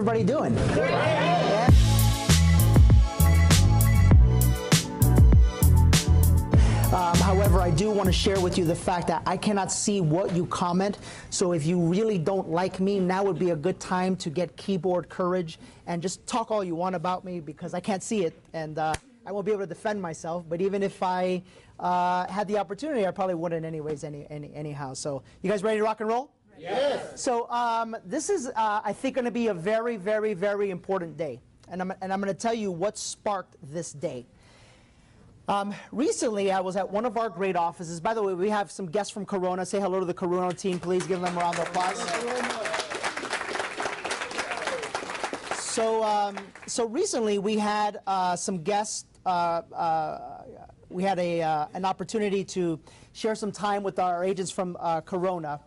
everybody doing? Um, however, I do want to share with you the fact that I cannot see what you comment. So if you really don't like me, now would be a good time to get keyboard courage and just talk all you want about me because I can't see it and uh, I won't be able to defend myself. But even if I uh, had the opportunity, I probably wouldn't anyways any, any, anyhow. So you guys ready to rock and roll? Yes. So um, this is, uh, I think, going to be a very, very, very important day. And I'm, and I'm going to tell you what sparked this day. Um, recently, I was at one of our great offices. By the way, we have some guests from Corona. Say hello to the Corona team, please. Give them a round of applause. So, um, so recently we had uh, some guests. Uh, uh, we had a, uh, an opportunity to share some time with our agents from uh, Corona.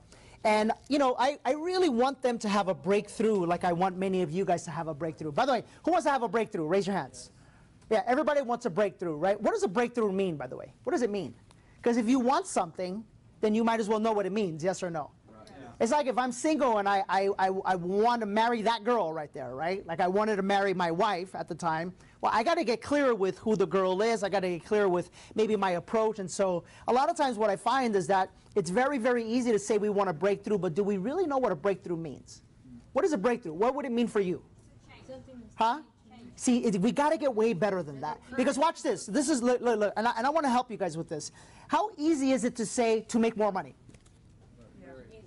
And, you know, I, I really want them to have a breakthrough like I want many of you guys to have a breakthrough. By the way, who wants to have a breakthrough? Raise your hands. Yeah, everybody wants a breakthrough, right? What does a breakthrough mean, by the way? What does it mean? Because if you want something, then you might as well know what it means, yes or no? It's like if I'm single and I, I, I, I want to marry that girl right there, right? Like I wanted to marry my wife at the time. Well, I got to get clear with who the girl is. I got to get clear with maybe my approach. And so a lot of times what I find is that it's very, very easy to say we want a breakthrough, but do we really know what a breakthrough means? What is a breakthrough? What would it mean for you? Huh? See, it, we got to get way better than that. Because watch this. This is, look, look, look, and I, and I want to help you guys with this. How easy is it to say to make more money?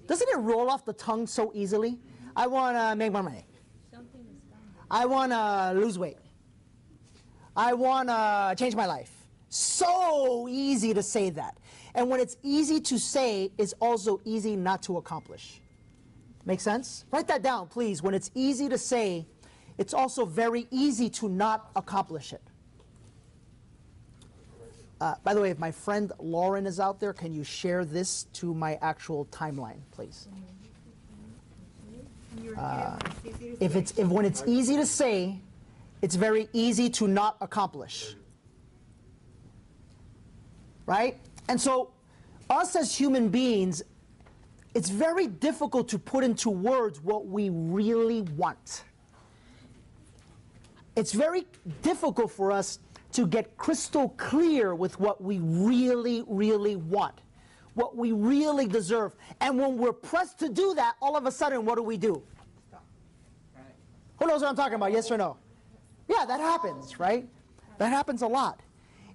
Doesn't it roll off the tongue so easily? I want to make more money. I want to lose weight. I want to change my life. So easy to say that. And when it's easy to say, it's also easy not to accomplish. Make sense? Write that down, please. When it's easy to say, it's also very easy to not accomplish it. Uh, by the way, if my friend Lauren is out there, can you share this to my actual timeline, please? Uh, if it's if when it's easy to say, it's very easy to not accomplish. Right? And so, us as human beings, it's very difficult to put into words what we really want. It's very difficult for us to get crystal clear with what we really, really want, what we really deserve. And when we're pressed to do that, all of a sudden, what do we do? Who knows what I'm talking about? Yes or no? Yeah, that happens, right? That happens a lot.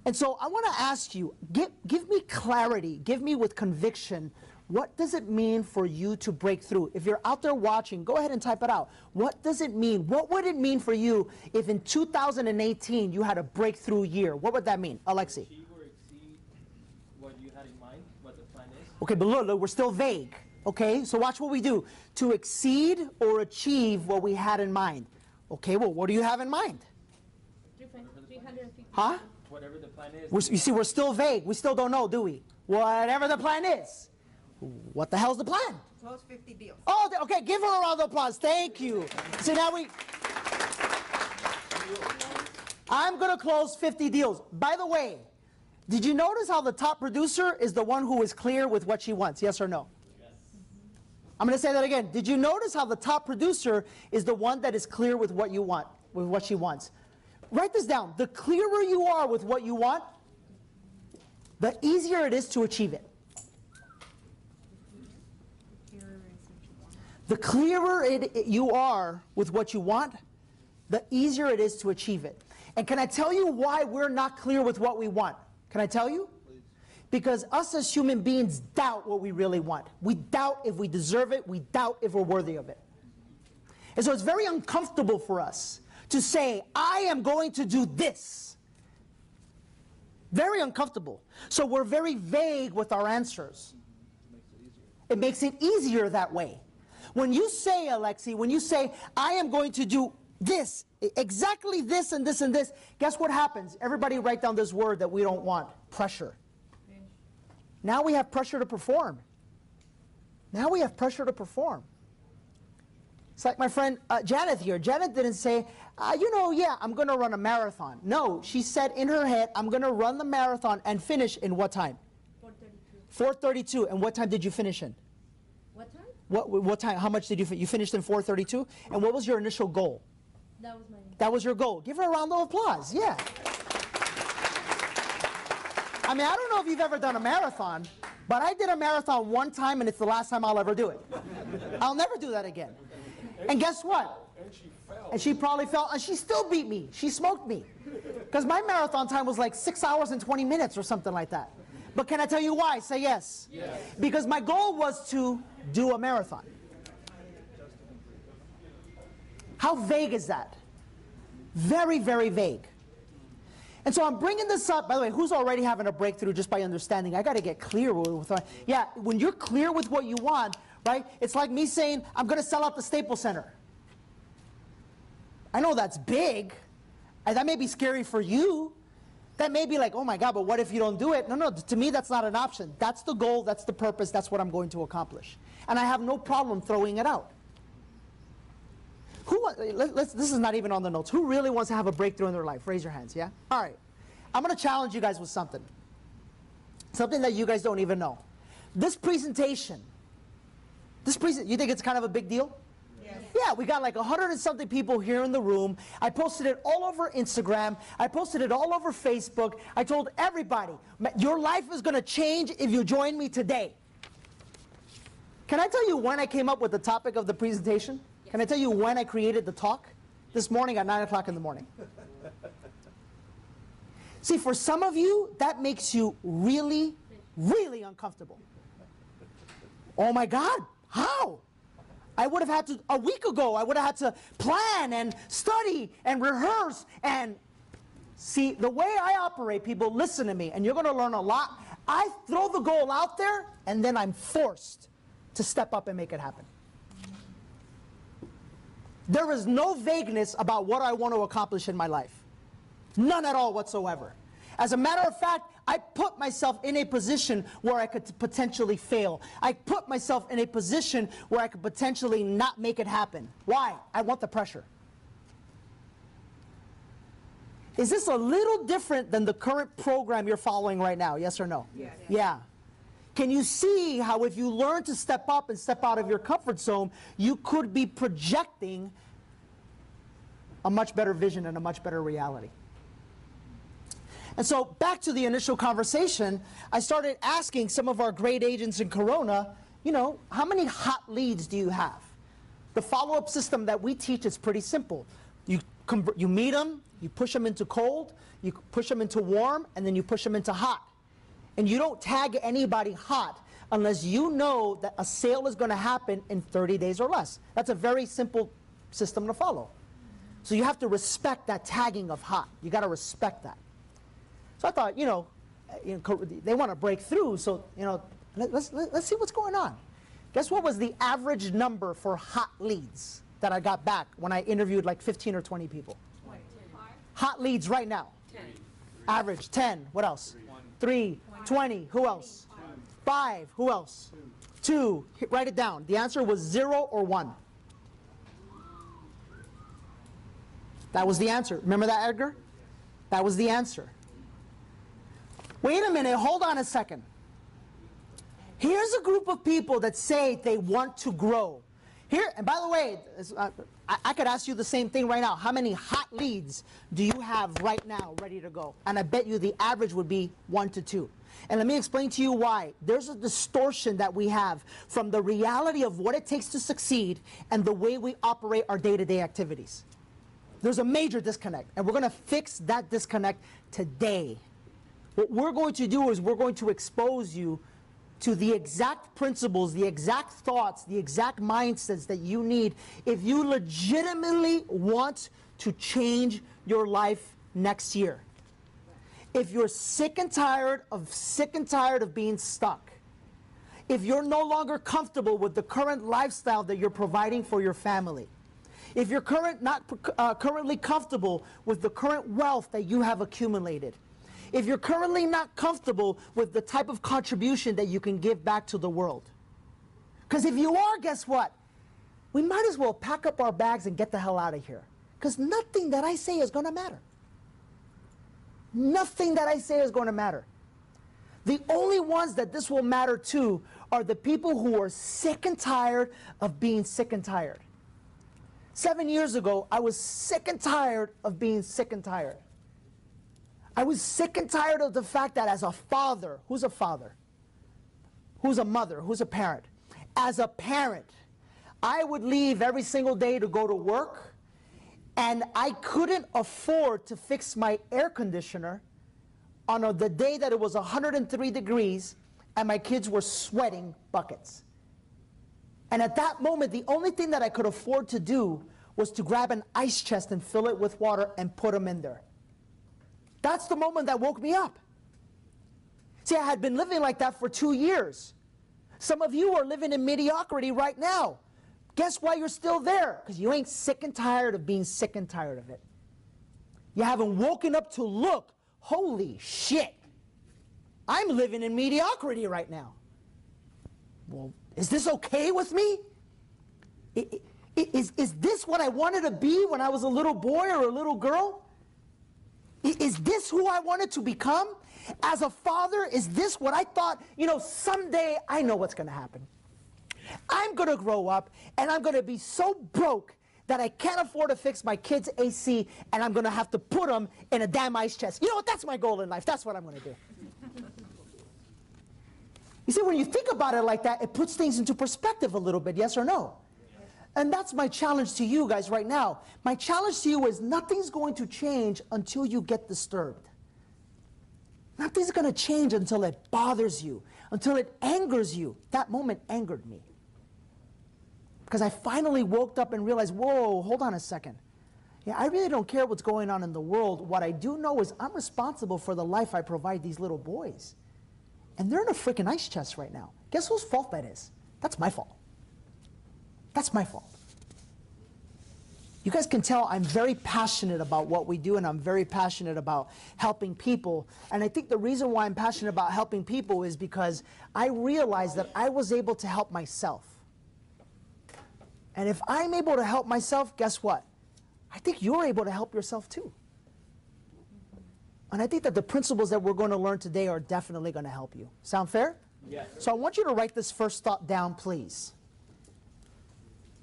And so I want to ask you, give, give me clarity, give me with conviction, what does it mean for you to break through? If you're out there watching, go ahead and type it out. What does it mean? What would it mean for you if in 2018 you had a breakthrough year? What would that mean? Alexi. achieve or exceed what you had in mind, what the plan is. Okay, but look, look, we're still vague. Okay, so watch what we do. To exceed or achieve what we had in mind. Okay, well, what do you have in mind? 350. Huh? Whatever the plan is. We're, you see, we're still vague. We still don't know, do we? Whatever the plan is. What the hell's the plan? Close 50 deals. Oh, okay, give her a round of applause. Thank you. See, now we. I'm going to close 50 deals. By the way, did you notice how the top producer is the one who is clear with what she wants? Yes or no? I'm going to say that again. Did you notice how the top producer is the one that is clear with what you want, with what she wants? Write this down. The clearer you are with what you want, the easier it is to achieve it. The clearer it, it- you are with what you want, the easier it is to achieve it. And can I tell you why we're not clear with what we want? Can I tell you? Because us as human beings doubt what we really want. We doubt if we deserve it, we doubt if we're worthy of it. And so it's very uncomfortable for us to say, I am going to do this. Very uncomfortable. So we're very vague with our answers. It makes it easier that way. When you say, Alexi, when you say, I am going to do this, exactly this and this and this, guess what happens? Everybody write down this word that we don't want pressure. Now we have pressure to perform. Now we have pressure to perform. It's like my friend uh, Janet here. Janet didn't say, uh, you know, yeah, I'm going to run a marathon. No, she said in her head, I'm going to run the marathon and finish in what time? 432. 4:32. And what time did you finish in? What time? What, what time, how much did you, fin- you finished in 432? And what was your initial goal? That was my That was your goal. Give her a round of applause. Yeah. I mean, I don't know if you've ever done a marathon, but I did a marathon one time and it's the last time I'll ever do it. I'll never do that again. And guess what? And she fell. And she probably fell, and she still beat me. She smoked me. Because my marathon time was like six hours and 20 minutes or something like that. But can I tell you why? Say yes. Yes. Because my goal was to do a marathon. How vague is that? Very, very vague. And so I'm bringing this up. By the way, who's already having a breakthrough just by understanding? I got to get clear with, with. Yeah, when you're clear with what you want, right? It's like me saying, I'm going to sell out the Staples Center. I know that's big. And that may be scary for you. That may be like, oh my God, but what if you don't do it? No, no, to me, that's not an option. That's the goal, that's the purpose, that's what I'm going to accomplish. And I have no problem throwing it out. Who, let, let's, this is not even on the notes. Who really wants to have a breakthrough in their life? Raise your hands, yeah? All right. I'm going to challenge you guys with something. Something that you guys don't even know. This presentation, this present, you think it's kind of a big deal? Yeah, we got like a hundred and something people here in the room. I posted it all over Instagram. I posted it all over Facebook. I told everybody, your life is going to change if you join me today. Can I tell you when I came up with the topic of the presentation? Can I tell you when I created the talk? This morning at 9 o'clock in the morning. See, for some of you, that makes you really, really uncomfortable. Oh my God, how? I would have had to, a week ago, I would have had to plan and study and rehearse and see the way I operate, people, listen to me, and you're going to learn a lot. I throw the goal out there, and then I'm forced to step up and make it happen. There is no vagueness about what I want to accomplish in my life. None at all whatsoever. As a matter of fact, I put myself in a position where I could potentially fail. I put myself in a position where I could potentially not make it happen. Why? I want the pressure. Is this a little different than the current program you're following right now? Yes or no? Yes. Yeah. Can you see how if you learn to step up and step out of your comfort zone, you could be projecting a much better vision and a much better reality? And so, back to the initial conversation, I started asking some of our great agents in Corona, you know, how many hot leads do you have? The follow up system that we teach is pretty simple. You, you meet them, you push them into cold, you push them into warm, and then you push them into hot. And you don't tag anybody hot unless you know that a sale is going to happen in 30 days or less. That's a very simple system to follow. So you have to respect that tagging of hot. You got to respect that. So I thought, you know, uh, you know, they want to break through, so you know, let, let's let, let's see what's going on. Guess what was the average number for hot leads that I got back when I interviewed like 15 or 20 people? Hot leads right now. 10. Average 10. What else? 3. 20. Who else? 5. Who else? 2. Write it down. The answer was 0 or 1. That was the answer. Remember that, Edgar? That was the answer. Wait a minute, hold on a second. Here's a group of people that say they want to grow. Here, and by the way, uh, I could ask you the same thing right now. How many hot leads do you have right now ready to go? And I bet you the average would be one to two. And let me explain to you why. There's a distortion that we have from the reality of what it takes to succeed and the way we operate our day to day activities. There's a major disconnect, and we're going to fix that disconnect today. What we're going to do is we're going to expose you to the exact principles, the exact thoughts, the exact mindsets that you need if you legitimately want to change your life next year. If you're sick and tired of sick and tired of being stuck, if you're no longer comfortable with the current lifestyle that you're providing for your family, if you're current, not uh, currently comfortable with the current wealth that you have accumulated, if you're currently not comfortable with the type of contribution that you can give back to the world. Because if you are, guess what? We might as well pack up our bags and get the hell out of here. Because nothing that I say is going to matter. Nothing that I say is going to matter. The only ones that this will matter to are the people who are sick and tired of being sick and tired. Seven years ago, I was sick and tired of being sick and tired. I was sick and tired of the fact that as a father, who's a father? Who's a mother? Who's a parent? As a parent, I would leave every single day to go to work, and I couldn't afford to fix my air conditioner on a, the day that it was 103 degrees and my kids were sweating buckets. And at that moment, the only thing that I could afford to do was to grab an ice chest and fill it with water and put them in there. That's the moment that woke me up. See, I had been living like that for two years. Some of you are living in mediocrity right now. Guess why you're still there? Because you ain't sick and tired of being sick and tired of it. You haven't woken up to look, holy shit, I'm living in mediocrity right now. Well, is this okay with me? Is, is this what I wanted to be when I was a little boy or a little girl? Is this who I wanted to become? As a father, is this what I thought, you know, someday I know what's going to happen. I'm going to grow up and I'm going to be so broke that I can't afford to fix my kids' AC and I'm going to have to put them in a damn ice chest. You know what? That's my goal in life. That's what I'm going to do. You see, when you think about it like that, it puts things into perspective a little bit, yes or no? And that's my challenge to you guys right now. My challenge to you is nothing's going to change until you get disturbed. Nothing's going to change until it bothers you, until it angers you. That moment angered me. Because I finally woke up and realized, whoa, hold on a second. Yeah, I really don't care what's going on in the world. What I do know is I'm responsible for the life I provide these little boys. And they're in a freaking ice chest right now. Guess whose fault that is? That's my fault. That's my fault. You guys can tell I'm very passionate about what we do and I'm very passionate about helping people. And I think the reason why I'm passionate about helping people is because I realized that I was able to help myself. And if I'm able to help myself, guess what? I think you're able to help yourself too. And I think that the principles that we're going to learn today are definitely going to help you. Sound fair? Yes. So I want you to write this first thought down, please.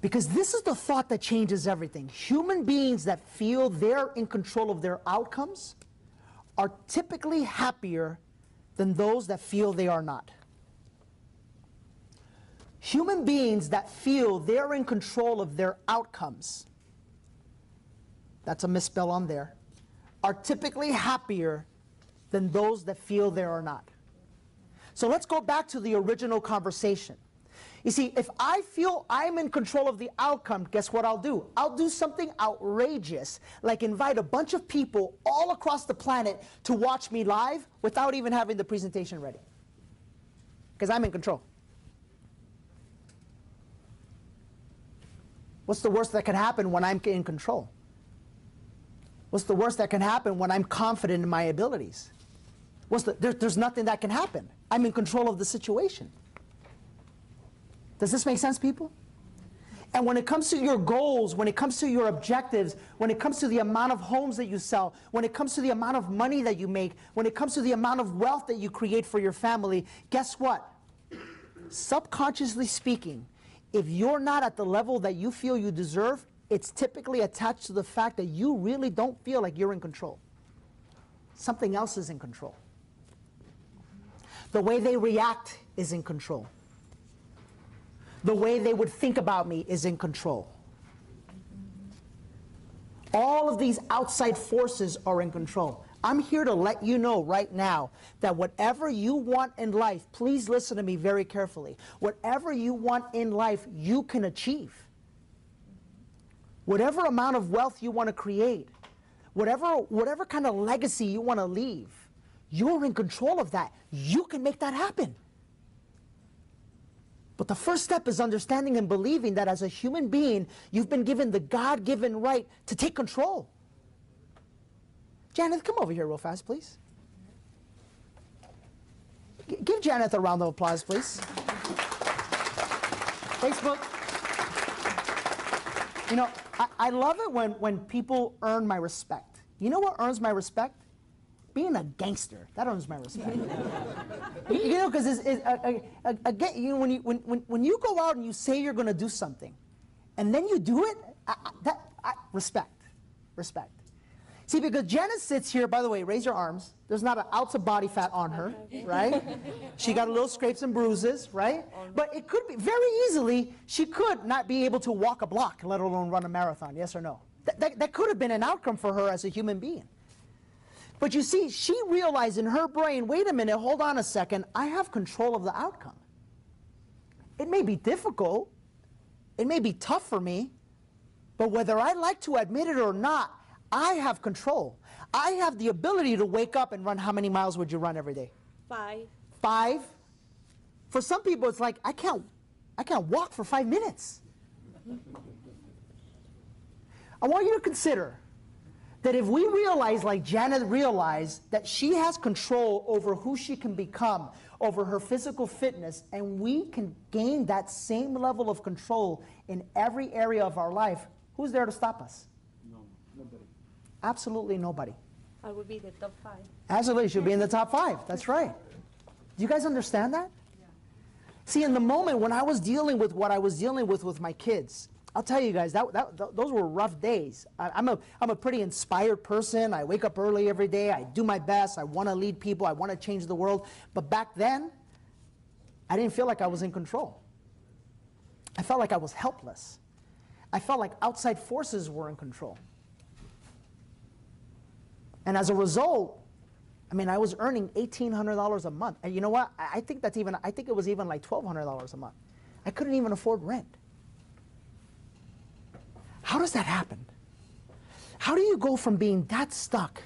Because this is the thought that changes everything. Human beings that feel they're in control of their outcomes are typically happier than those that feel they are not. Human beings that feel they're in control of their outcomes, that's a misspell on there, are typically happier than those that feel they are not. So let's go back to the original conversation. You see, if I feel I'm in control of the outcome, guess what I'll do? I'll do something outrageous, like invite a bunch of people all across the planet to watch me live without even having the presentation ready. Because I'm in control. What's the worst that can happen when I'm in control? What's the worst that can happen when I'm confident in my abilities? What's the, there, there's nothing that can happen. I'm in control of the situation. Does this make sense, people? And when it comes to your goals, when it comes to your objectives, when it comes to the amount of homes that you sell, when it comes to the amount of money that you make, when it comes to the amount of wealth that you create for your family, guess what? Subconsciously speaking, if you're not at the level that you feel you deserve, it's typically attached to the fact that you really don't feel like you're in control. Something else is in control. The way they react is in control. The way they would think about me is in control. All of these outside forces are in control. I'm here to let you know right now that whatever you want in life, please listen to me very carefully. Whatever you want in life, you can achieve. Whatever amount of wealth you want to create, whatever, whatever kind of legacy you want to leave, you're in control of that. You can make that happen. But the first step is understanding and believing that as a human being, you've been given the God given right to take control. Janet, come over here real fast, please. G- give Janet a round of applause, please. Facebook. You know, I, I love it when, when people earn my respect. You know what earns my respect? being a gangster. That earns my respect. you, know, because again, you know, when you when, when, when you go out and you say you're going to do something, and then you do it, I, I, that I, respect, respect. See, because Janice sits here, by the way, raise your arms. There's not an ounce of body fat on her, right? she got a little scrapes and bruises, right? But it could be, very easily, she could not be able to walk a block, let alone run a marathon, yes or no? That, that, that could have been an outcome for her as a human being. But you see, she realized in her brain, wait a minute, hold on a second, I have control of the outcome. It may be difficult, it may be tough for me, but whether I like to admit it or not, I have control. I have the ability to wake up and run. How many miles would you run every day? Five. Five? For some people, it's like, I can't, I can't walk for five minutes. I want you to consider that if we realize, like Janet realized, that she has control over who she can become, over her physical fitness, and we can gain that same level of control in every area of our life, who's there to stop us? Absolutely nobody. I would be the top five. Absolutely, she'll be in the top five. That's right. Do you guys understand that? Yeah. See, in the moment when I was dealing with what I was dealing with with my kids, I'll tell you guys, that, that, th- those were rough days. I, I'm, a, I'm a pretty inspired person. I wake up early every day. I do my best. I want to lead people. I want to change the world. But back then, I didn't feel like I was in control. I felt like I was helpless. I felt like outside forces were in control. And as a result, I mean, I was earning $1,800 a month. And you know what? I think that's even, I think it was even like $1,200 a month. I couldn't even afford rent. How does that happen? How do you go from being that stuck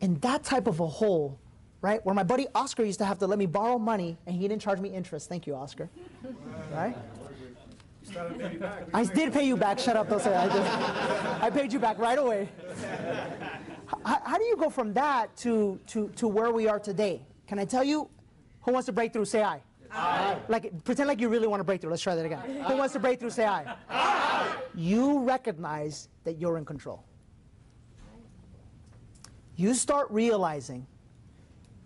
in that type of a hole, right? Where my buddy Oscar used to have to let me borrow money and he didn't charge me interest. Thank you, Oscar. Right? I did pay you back. Shut up, don't say that. I, did. I paid you back right away. How, how do you go from that to, to, to where we are today? Can I tell you? Who wants to break through? Say aye. Aye. Like, pretend like you really want to break through. Let's try that again. Who wants to break through? Say aye. aye. You recognize that you're in control. You start realizing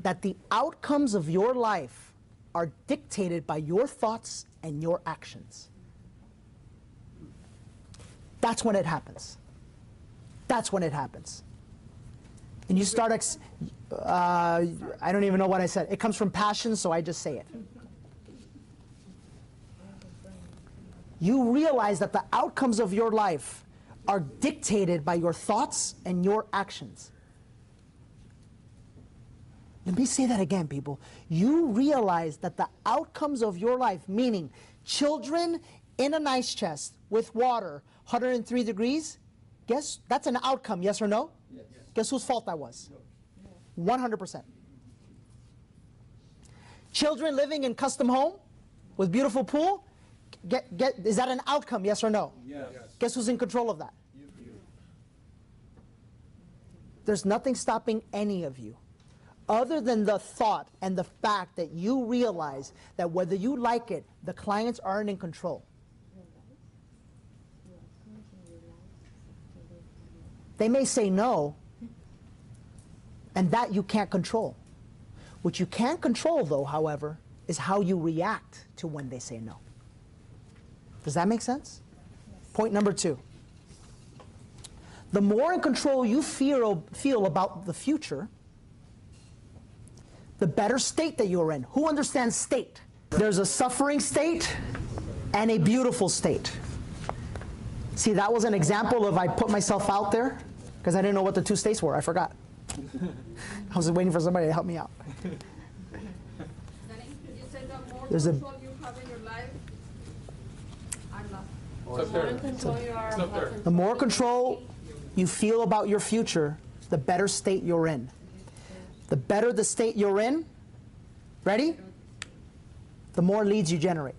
that the outcomes of your life are dictated by your thoughts and your actions. That's when it happens. That's when it happens. And you start, ex- uh, I don't even know what I said. It comes from passion, so I just say it. You realize that the outcomes of your life are dictated by your thoughts and your actions. Let me say that again, people. You realize that the outcomes of your life, meaning children in an ice chest with water, 103 degrees, guess that's an outcome, yes or no? Guess whose fault that was? 100%. Children living in custom home with beautiful pool, get, get, is that an outcome, yes or no? Yes. Guess who's in control of that? There's nothing stopping any of you other than the thought and the fact that you realize that whether you like it, the clients aren't in control. They may say no, and that you can't control. What you can control, though, however, is how you react to when they say no. Does that make sense? Point number two. The more in control you feel, feel about the future, the better state that you're in. Who understands state? There's a suffering state and a beautiful state. See, that was an example of I put myself out there because I didn't know what the two states were. I forgot. I was waiting for somebody to help me out. Danny, you said that more There's a- control you have in your life. I'm not. It's up More there. in control you are, It's up more there. control The more control you feel about your future, the better state you're in. The better the state you're in, ready? The more leads you generate.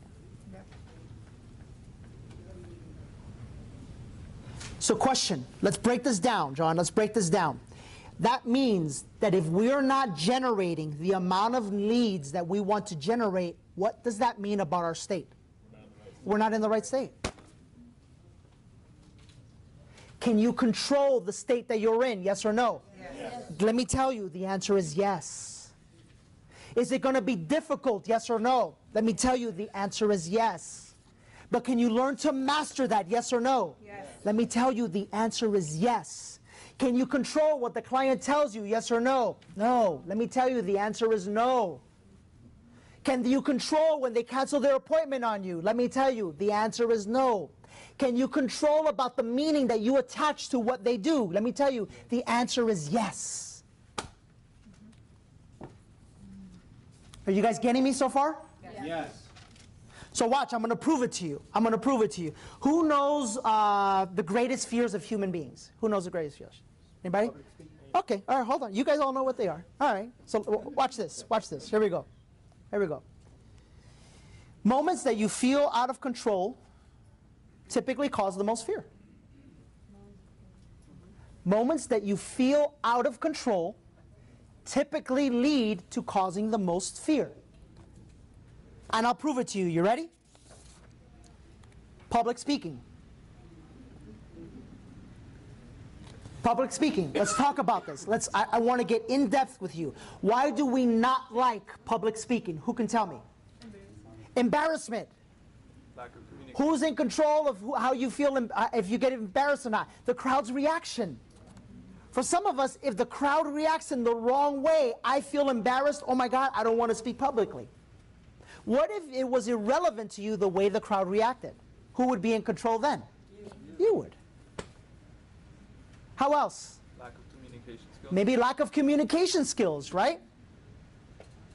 So, question let's break this down, John. Let's break this down. That means that if we're not generating the amount of leads that we want to generate, what does that mean about our state? We're not in the right state. Can you control the state that you're in? Yes or no? Yes. Let me tell you, the answer is yes. Is it going to be difficult, yes or no? Let me tell you, the answer is yes. But can you learn to master that, yes or no? Yes. Let me tell you, the answer is yes. Can you control what the client tells you, yes or no? No. Let me tell you, the answer is no. Can you control when they cancel their appointment on you? Let me tell you, the answer is no. Can you control about the meaning that you attach to what they do? Let me tell you, the answer is yes. Are you guys getting me so far? Yes. So watch, I'm going to prove it to you. I'm going to prove it to you. Who knows uh, the greatest fears of human beings? Who knows the greatest fears? Anybody? Okay, all right, hold on. You guys all know what they are. All right, so watch this. Watch this. Here we go. Here we go. Moments that you feel out of control typically cause the most fear. Moments that you feel out of control typically lead to causing the most fear. And I'll prove it to you. You ready? Public speaking. Public speaking. Let's talk about this. Let's. I, I want to get in depth with you. Why do we not like public speaking? Who can tell me? Embarrassment. Who's in control of who, how you feel uh, if you get embarrassed or not? The crowd's reaction. For some of us, if the crowd reacts in the wrong way, I feel embarrassed. Oh my God, I don't want to speak publicly. What if it was irrelevant to you the way the crowd reacted? Who would be in control then? You would. How else? Lack of communication skills. Maybe lack of communication skills, right?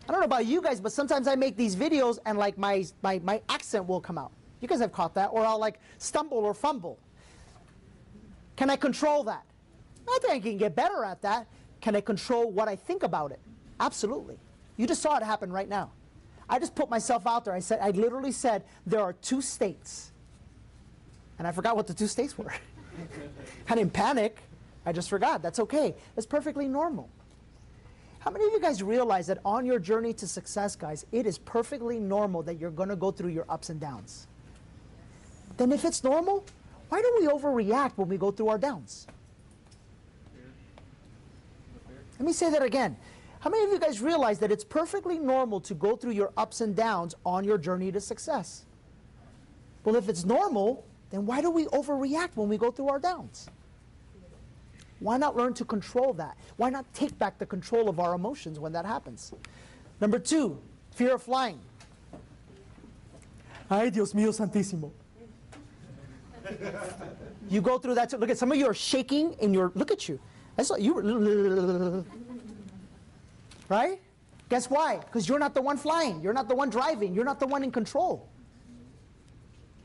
I don't know about you guys, but sometimes I make these videos and like my, my, my accent will come out. You guys have caught that. Or I'll like stumble or fumble. Can I control that? I think I can get better at that. Can I control what I think about it? Absolutely. You just saw it happen right now. I just put myself out there. I said, I literally said, there are two states. And I forgot what the two states were. I didn't panic. I just forgot. That's okay. It's perfectly normal. How many of you guys realize that on your journey to success, guys, it is perfectly normal that you're going to go through your ups and downs? Then, if it's normal, why do we overreact when we go through our downs? Let me say that again. How many of you guys realize that it's perfectly normal to go through your ups and downs on your journey to success? Well, if it's normal, then why do we overreact when we go through our downs? Why not learn to control that? Why not take back the control of our emotions when that happens? Number two, fear of flying. Ay, Dios mío santísimo. You go through that. Too. Look at some of you are shaking in your. Look at you. I saw you. Were, right? Guess why? Because you're not the one flying. You're not the one driving. You're not the one in control.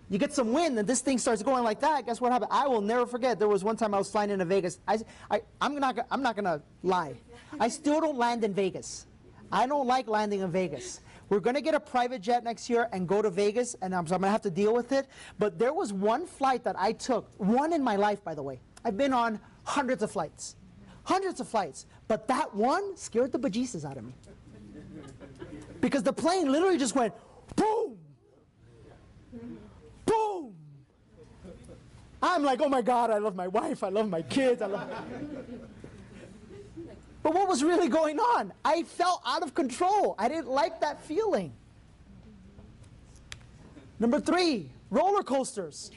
You get some wind and this thing starts going like that. Guess what happened? I will never forget. There was one time I was flying into Vegas. I, I, I'm not. I'm not gonna lie. I still don't land in Vegas. I don't like landing in Vegas. We're gonna get a private jet next year and go to Vegas, and I'm, so I'm gonna have to deal with it. But there was one flight that I took, one in my life, by the way. I've been on hundreds of flights, hundreds of flights, but that one scared the bejesus out of me because the plane literally just went boom boom. I'm like, oh my God, I love my wife, I love my kids, I love. But what was really going on? I felt out of control. I didn't like that feeling. Number three, roller coasters.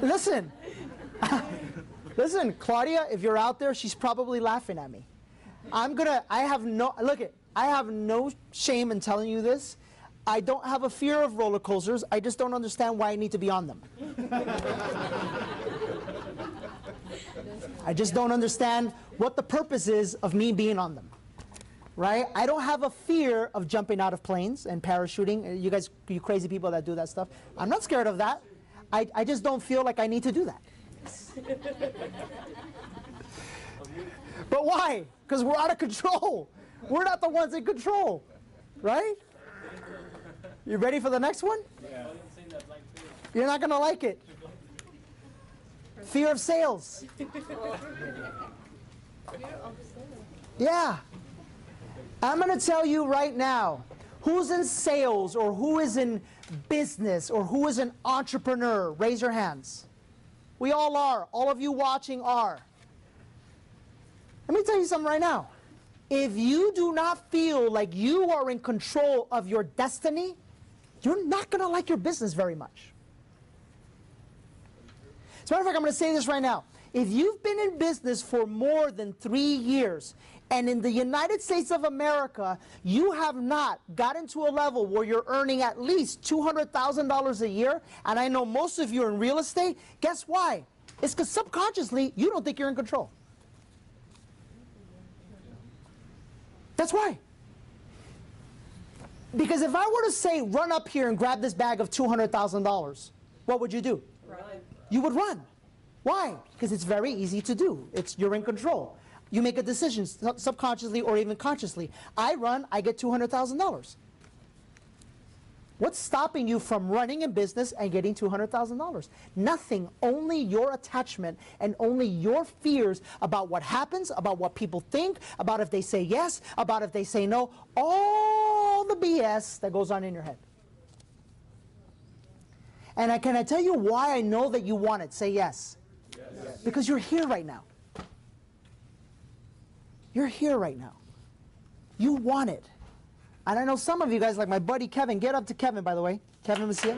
Listen, listen, Claudia, if you're out there, she's probably laughing at me. I'm gonna, I have no, look it, I have no shame in telling you this. I don't have a fear of roller coasters. I just don't understand why I need to be on them. I just don't understand what the purpose is of me being on them. Right? I don't have a fear of jumping out of planes and parachuting. You guys, you crazy people that do that stuff. I'm not scared of that. I, I just don't feel like I need to do that. but why? Because we're out of control. We're not the ones in control. Right? You ready for the next one? Yeah. You're not going to like it. Fear of sales. Yeah. I'm going to tell you right now who's in sales or who is in business or who is an entrepreneur. Raise your hands. We all are. All of you watching are. Let me tell you something right now. If you do not feel like you are in control of your destiny, you're not going to like your business very much. As a matter of fact, I'm going to say this right now. If you've been in business for more than three years, and in the United States of America, you have not gotten to a level where you're earning at least $200,000 a year, and I know most of you are in real estate, guess why? It's because subconsciously you don't think you're in control. That's why. Because if I were to say, run up here and grab this bag of $200,000, what would you do? You would run. Why? Because it's very easy to do. It's you're in control. You make a decision sub- subconsciously or even consciously. I run, I get $200,000. What's stopping you from running a business and getting $200,000? Nothing. Only your attachment and only your fears about what happens, about what people think, about if they say yes, about if they say no. All the BS that goes on in your head. And I, can I tell you why I know that you want it? Say yes. yes. Because you're here right now. You're here right now. You want it. And I know some of you guys, like my buddy Kevin, get up to Kevin, by the way. Kevin Messia.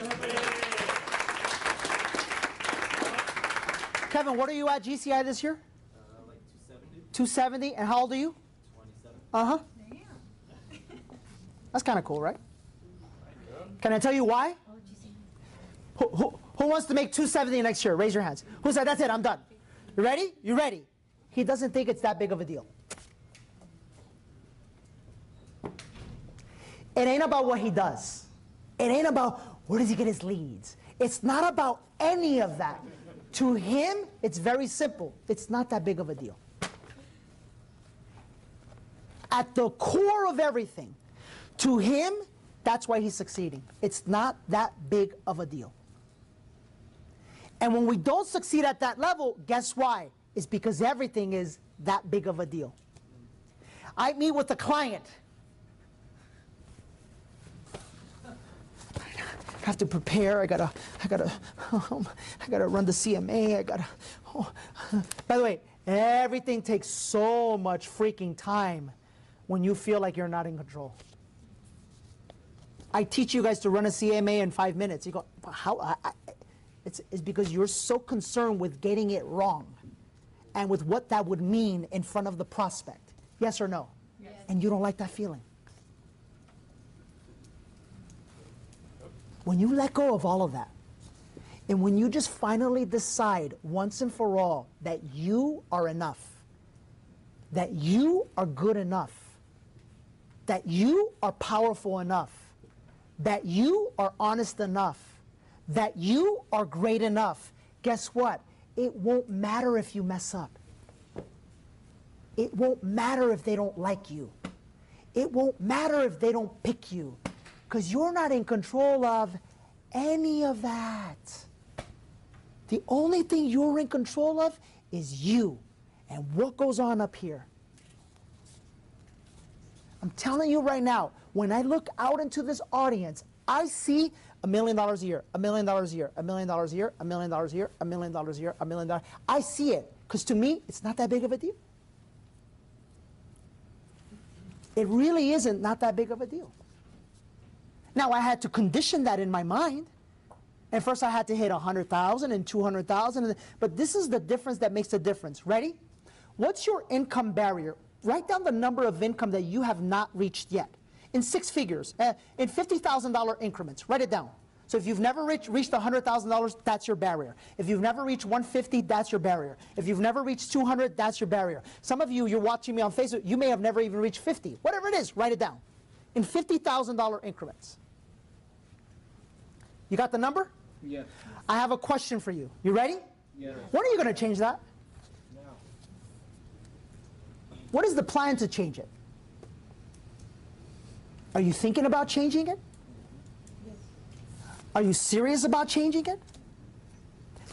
Kevin, what are you at GCI this year? Uh, like 270, 270. And how old are you? 27. Uh huh. That's kind of cool, right? Can I tell you why? Who, who, who wants to make 270 next year? Raise your hands. Who said, that's it, I'm done? You ready? You ready? He doesn't think it's that big of a deal. It ain't about what he does. It ain't about where does he get his leads. It's not about any of that. To him, it's very simple. It's not that big of a deal. At the core of everything, to him, that's why he's succeeding. It's not that big of a deal. And when we don't succeed at that level, guess why? It's because everything is that big of a deal. I meet with a client. Have to prepare. I gotta, I gotta, um, I gotta run the CMA. I gotta. Oh. By the way, everything takes so much freaking time when you feel like you're not in control. I teach you guys to run a CMA in five minutes. You go, how? I, I, it's, it's because you're so concerned with getting it wrong and with what that would mean in front of the prospect. Yes or no? Yes. And you don't like that feeling. When you let go of all of that, and when you just finally decide once and for all that you are enough, that you are good enough, that you are powerful enough, that you are honest enough, that you are great enough, guess what? It won't matter if you mess up. It won't matter if they don't like you. It won't matter if they don't pick you because you're not in control of any of that. The only thing you're in control of is you and what goes on up here. I'm telling you right now, when I look out into this audience, I see a million dollars a year, a million dollars a year, a million dollars a year, a million dollars a year, a million dollars a year, a million dollars. I see it because to me, it's not that big of a deal. It really isn't not that big of a deal. Now, I had to condition that in my mind. And first I had to hit 100,000 and 200,000. But this is the difference that makes the difference. Ready? What's your income barrier? Write down the number of income that you have not reached yet. In six figures, uh, in $50,000 increments. Write it down. So if you've never reached, reached $100,000, that's your barrier. If you've never reached 150, that's your barrier. If you've never reached 200, that's your barrier. Some of you, you're watching me on Facebook, you may have never even reached 50. Whatever it is, write it down. In $50,000 increments. You got the number? Yes. I have a question for you. You ready? Yes. When are you going to change that? Now. What is the plan to change it? Are you thinking about changing it? Yes. Are you serious about changing it?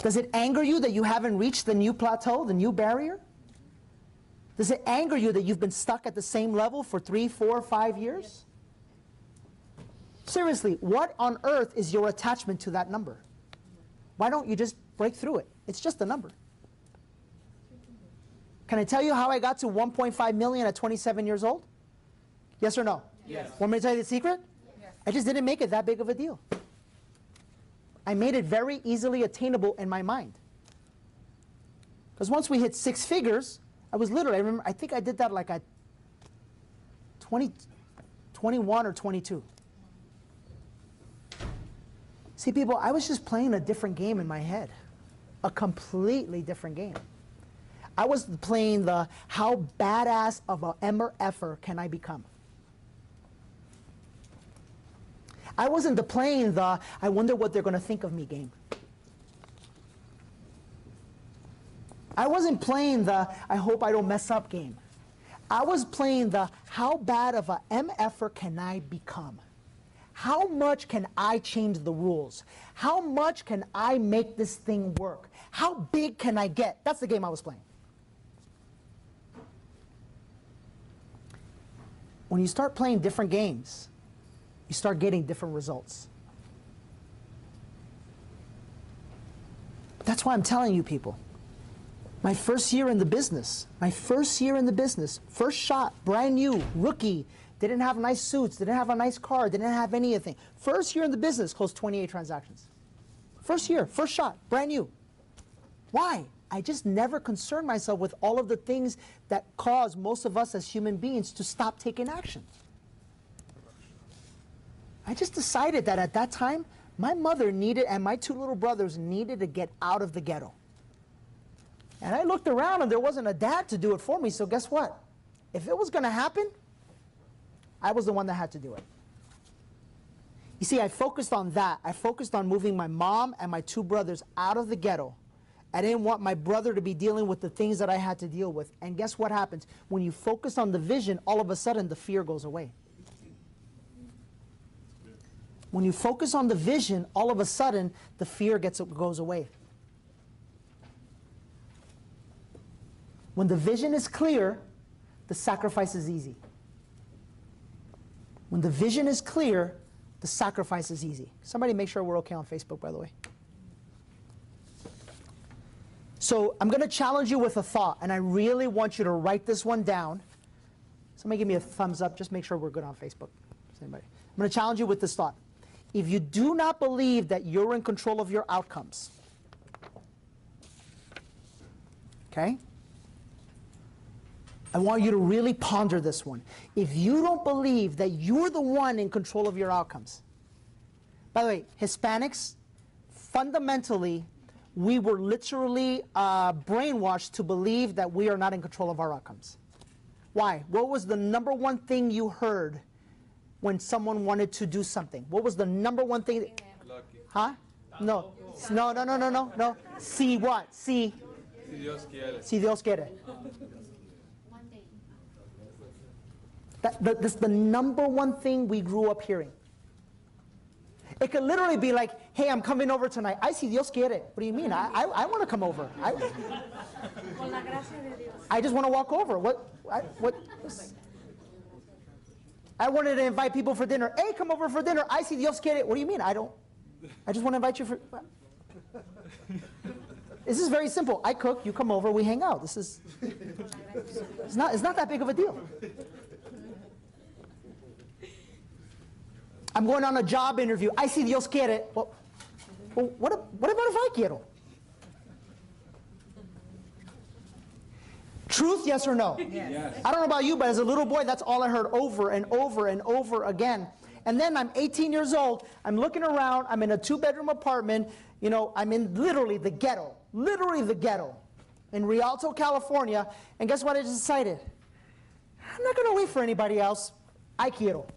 Does it anger you that you haven't reached the new plateau, the new barrier? Does it anger you that you've been stuck at the same level for three, four, five years? Seriously, what on earth is your attachment to that number? Why don't you just break through it? It's just a number. Can I tell you how I got to 1.5 million at 27 years old? Yes or no? Yes. Want me to tell you the secret? Yes. I just didn't make it that big of a deal. I made it very easily attainable in my mind. Because once we hit six figures, I was literally, I remember, I think I did that like at 20, 21 or 22. See, people, I was just playing a different game in my head, a completely different game. I was playing the how badass of a MRFer can I become? I wasn't playing the I wonder what they're going to think of me game. I wasn't playing the I hope I don't mess up game. I was playing the how bad of a MFer can I become? How much can I change the rules? How much can I make this thing work? How big can I get? That's the game I was playing. When you start playing different games, you start getting different results. That's why I'm telling you people. My first year in the business, my first year in the business, first shot, brand new, rookie, didn't have nice suits, They didn't have a nice car, They didn't have anything. First year in the business, closed 28 transactions. First year, first shot, brand new. Why? I just never concerned myself with all of the things that cause most of us as human beings to stop taking action. I just decided that at that time, my mother needed, and my two little brothers needed to get out of the ghetto. And I looked around and there wasn't a dad to do it for me, so guess what? If it was going to happen, I was the one that had to do it. You see, I focused on that. I focused on moving my mom and my two brothers out of the ghetto. I didn't want my brother to be dealing with the things that I had to deal with. And guess what happens? When you focus on the vision, all of a sudden the fear goes away. When you focus on the vision, all of a sudden the fear gets goes away. When the vision is clear, the sacrifice is easy. When the vision is clear, the sacrifice is easy. Somebody make sure we're okay on Facebook, by the way. So I'm going to challenge you with a thought, and I really want you to write this one down. Somebody give me a thumbs up. Just make sure we're good on Facebook. Anybody? I'm going to challenge you with this thought. If you do not believe that you're in control of your outcomes, okay? I want you to really ponder this one. If you don't believe that you're the one in control of your outcomes, by the way, Hispanics, fundamentally, we were literally uh, brainwashed to believe that we are not in control of our outcomes. Why? What was the number one thing you heard when someone wanted to do something? What was the number one thing? that- huh? No. No, no, no, no, no, no. See what? See. Si Dios quiere. Si Dios quiere. That, that, that's the number one thing we grew up hearing. It could literally be like, hey, I'm coming over tonight. I see Dios quiere. What do you mean? I, I, I want to come over. I. I just want to walk over. What? I, what? I wanted to invite people for dinner. Hey, come over for dinner. I see Dios quiere. What do you mean? I don't. I just want to invite you for. This is very simple. I cook. You come over. We hang out. This is. It's not. It's not that big of a deal. I'm going on a job interview. I see Dios quiere. Well, well what, what about if I quiero? Truth, yes or no? Yes. I don't know about you, but as a little boy, that's all I heard over and over and over again. And then I'm 18 years old. I'm looking around. I'm in a two bedroom apartment. You know, I'm in literally the ghetto, literally the ghetto in Rialto, California. And guess what I just decided? I'm not going to wait for anybody else. I quiero.